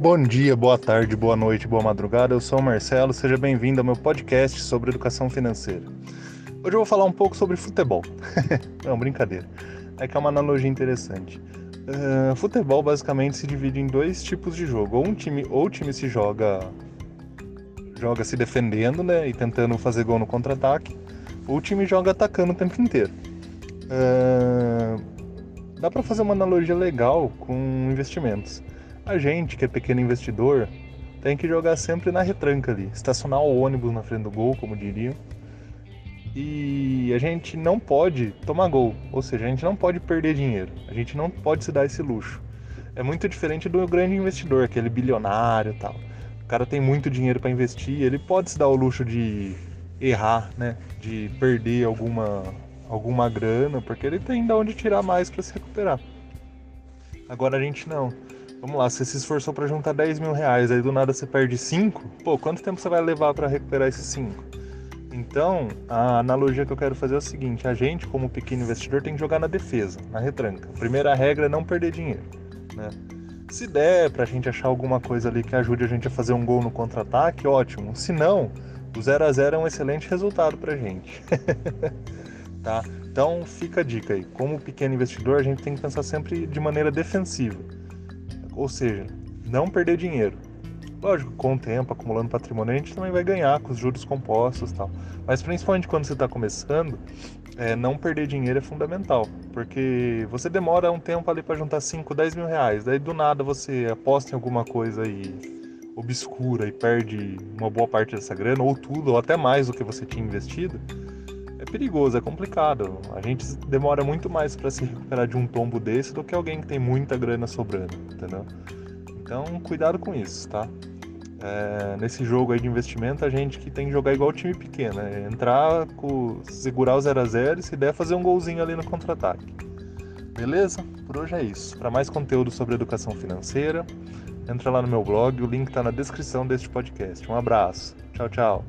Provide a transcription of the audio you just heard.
Bom dia, boa tarde, boa noite, boa madrugada. Eu sou o Marcelo, seja bem-vindo ao meu podcast sobre educação financeira. Hoje eu vou falar um pouco sobre futebol. Não, brincadeira. É que é uma analogia interessante. Uh, futebol basicamente se divide em dois tipos de jogo. Ou um time, ou o time se joga joga se defendendo, né, e tentando fazer gol no contra-ataque, ou o time joga atacando o tempo inteiro. Uh, dá para fazer uma analogia legal com investimentos. A gente, que é pequeno investidor, tem que jogar sempre na retranca ali, estacionar o ônibus na frente do gol, como diriam. E a gente não pode tomar gol, ou seja, a gente não pode perder dinheiro, a gente não pode se dar esse luxo. É muito diferente do grande investidor, aquele bilionário e tal. O cara tem muito dinheiro para investir, ele pode se dar o luxo de errar, né? De perder alguma, alguma grana, porque ele tem de onde tirar mais para se recuperar. Agora a gente não. Vamos lá, você se esforçou para juntar 10 mil reais, aí do nada você perde 5, pô, quanto tempo você vai levar para recuperar esses 5? Então, a analogia que eu quero fazer é o seguinte: a gente, como pequeno investidor, tem que jogar na defesa, na retranca. A primeira regra é não perder dinheiro. Né? Se der para a gente achar alguma coisa ali que ajude a gente a fazer um gol no contra-ataque, ótimo. Se não, o 0 a 0 é um excelente resultado para a gente. tá? Então, fica a dica aí. Como pequeno investidor, a gente tem que pensar sempre de maneira defensiva ou seja, não perder dinheiro. Lógico, com o tempo, acumulando patrimônio, a gente também vai ganhar com os juros compostos e tal. Mas principalmente quando você está começando, é, não perder dinheiro é fundamental. Porque você demora um tempo ali para juntar 5, 10 mil reais. Daí do nada você aposta em alguma coisa aí obscura e perde uma boa parte dessa grana, ou tudo, ou até mais do que você tinha investido é perigoso, é complicado. A gente demora muito mais para se recuperar de um tombo desse do que alguém que tem muita grana sobrando, entendeu? Então, cuidado com isso, tá? É, nesse jogo aí de investimento, a gente que tem que jogar igual time pequeno, é entrar, com, segurar o 0 a 0 e se der fazer um golzinho ali no contra-ataque. Beleza? Por hoje é isso. Para mais conteúdo sobre educação financeira, entra lá no meu blog, o link está na descrição deste podcast. Um abraço. Tchau, tchau.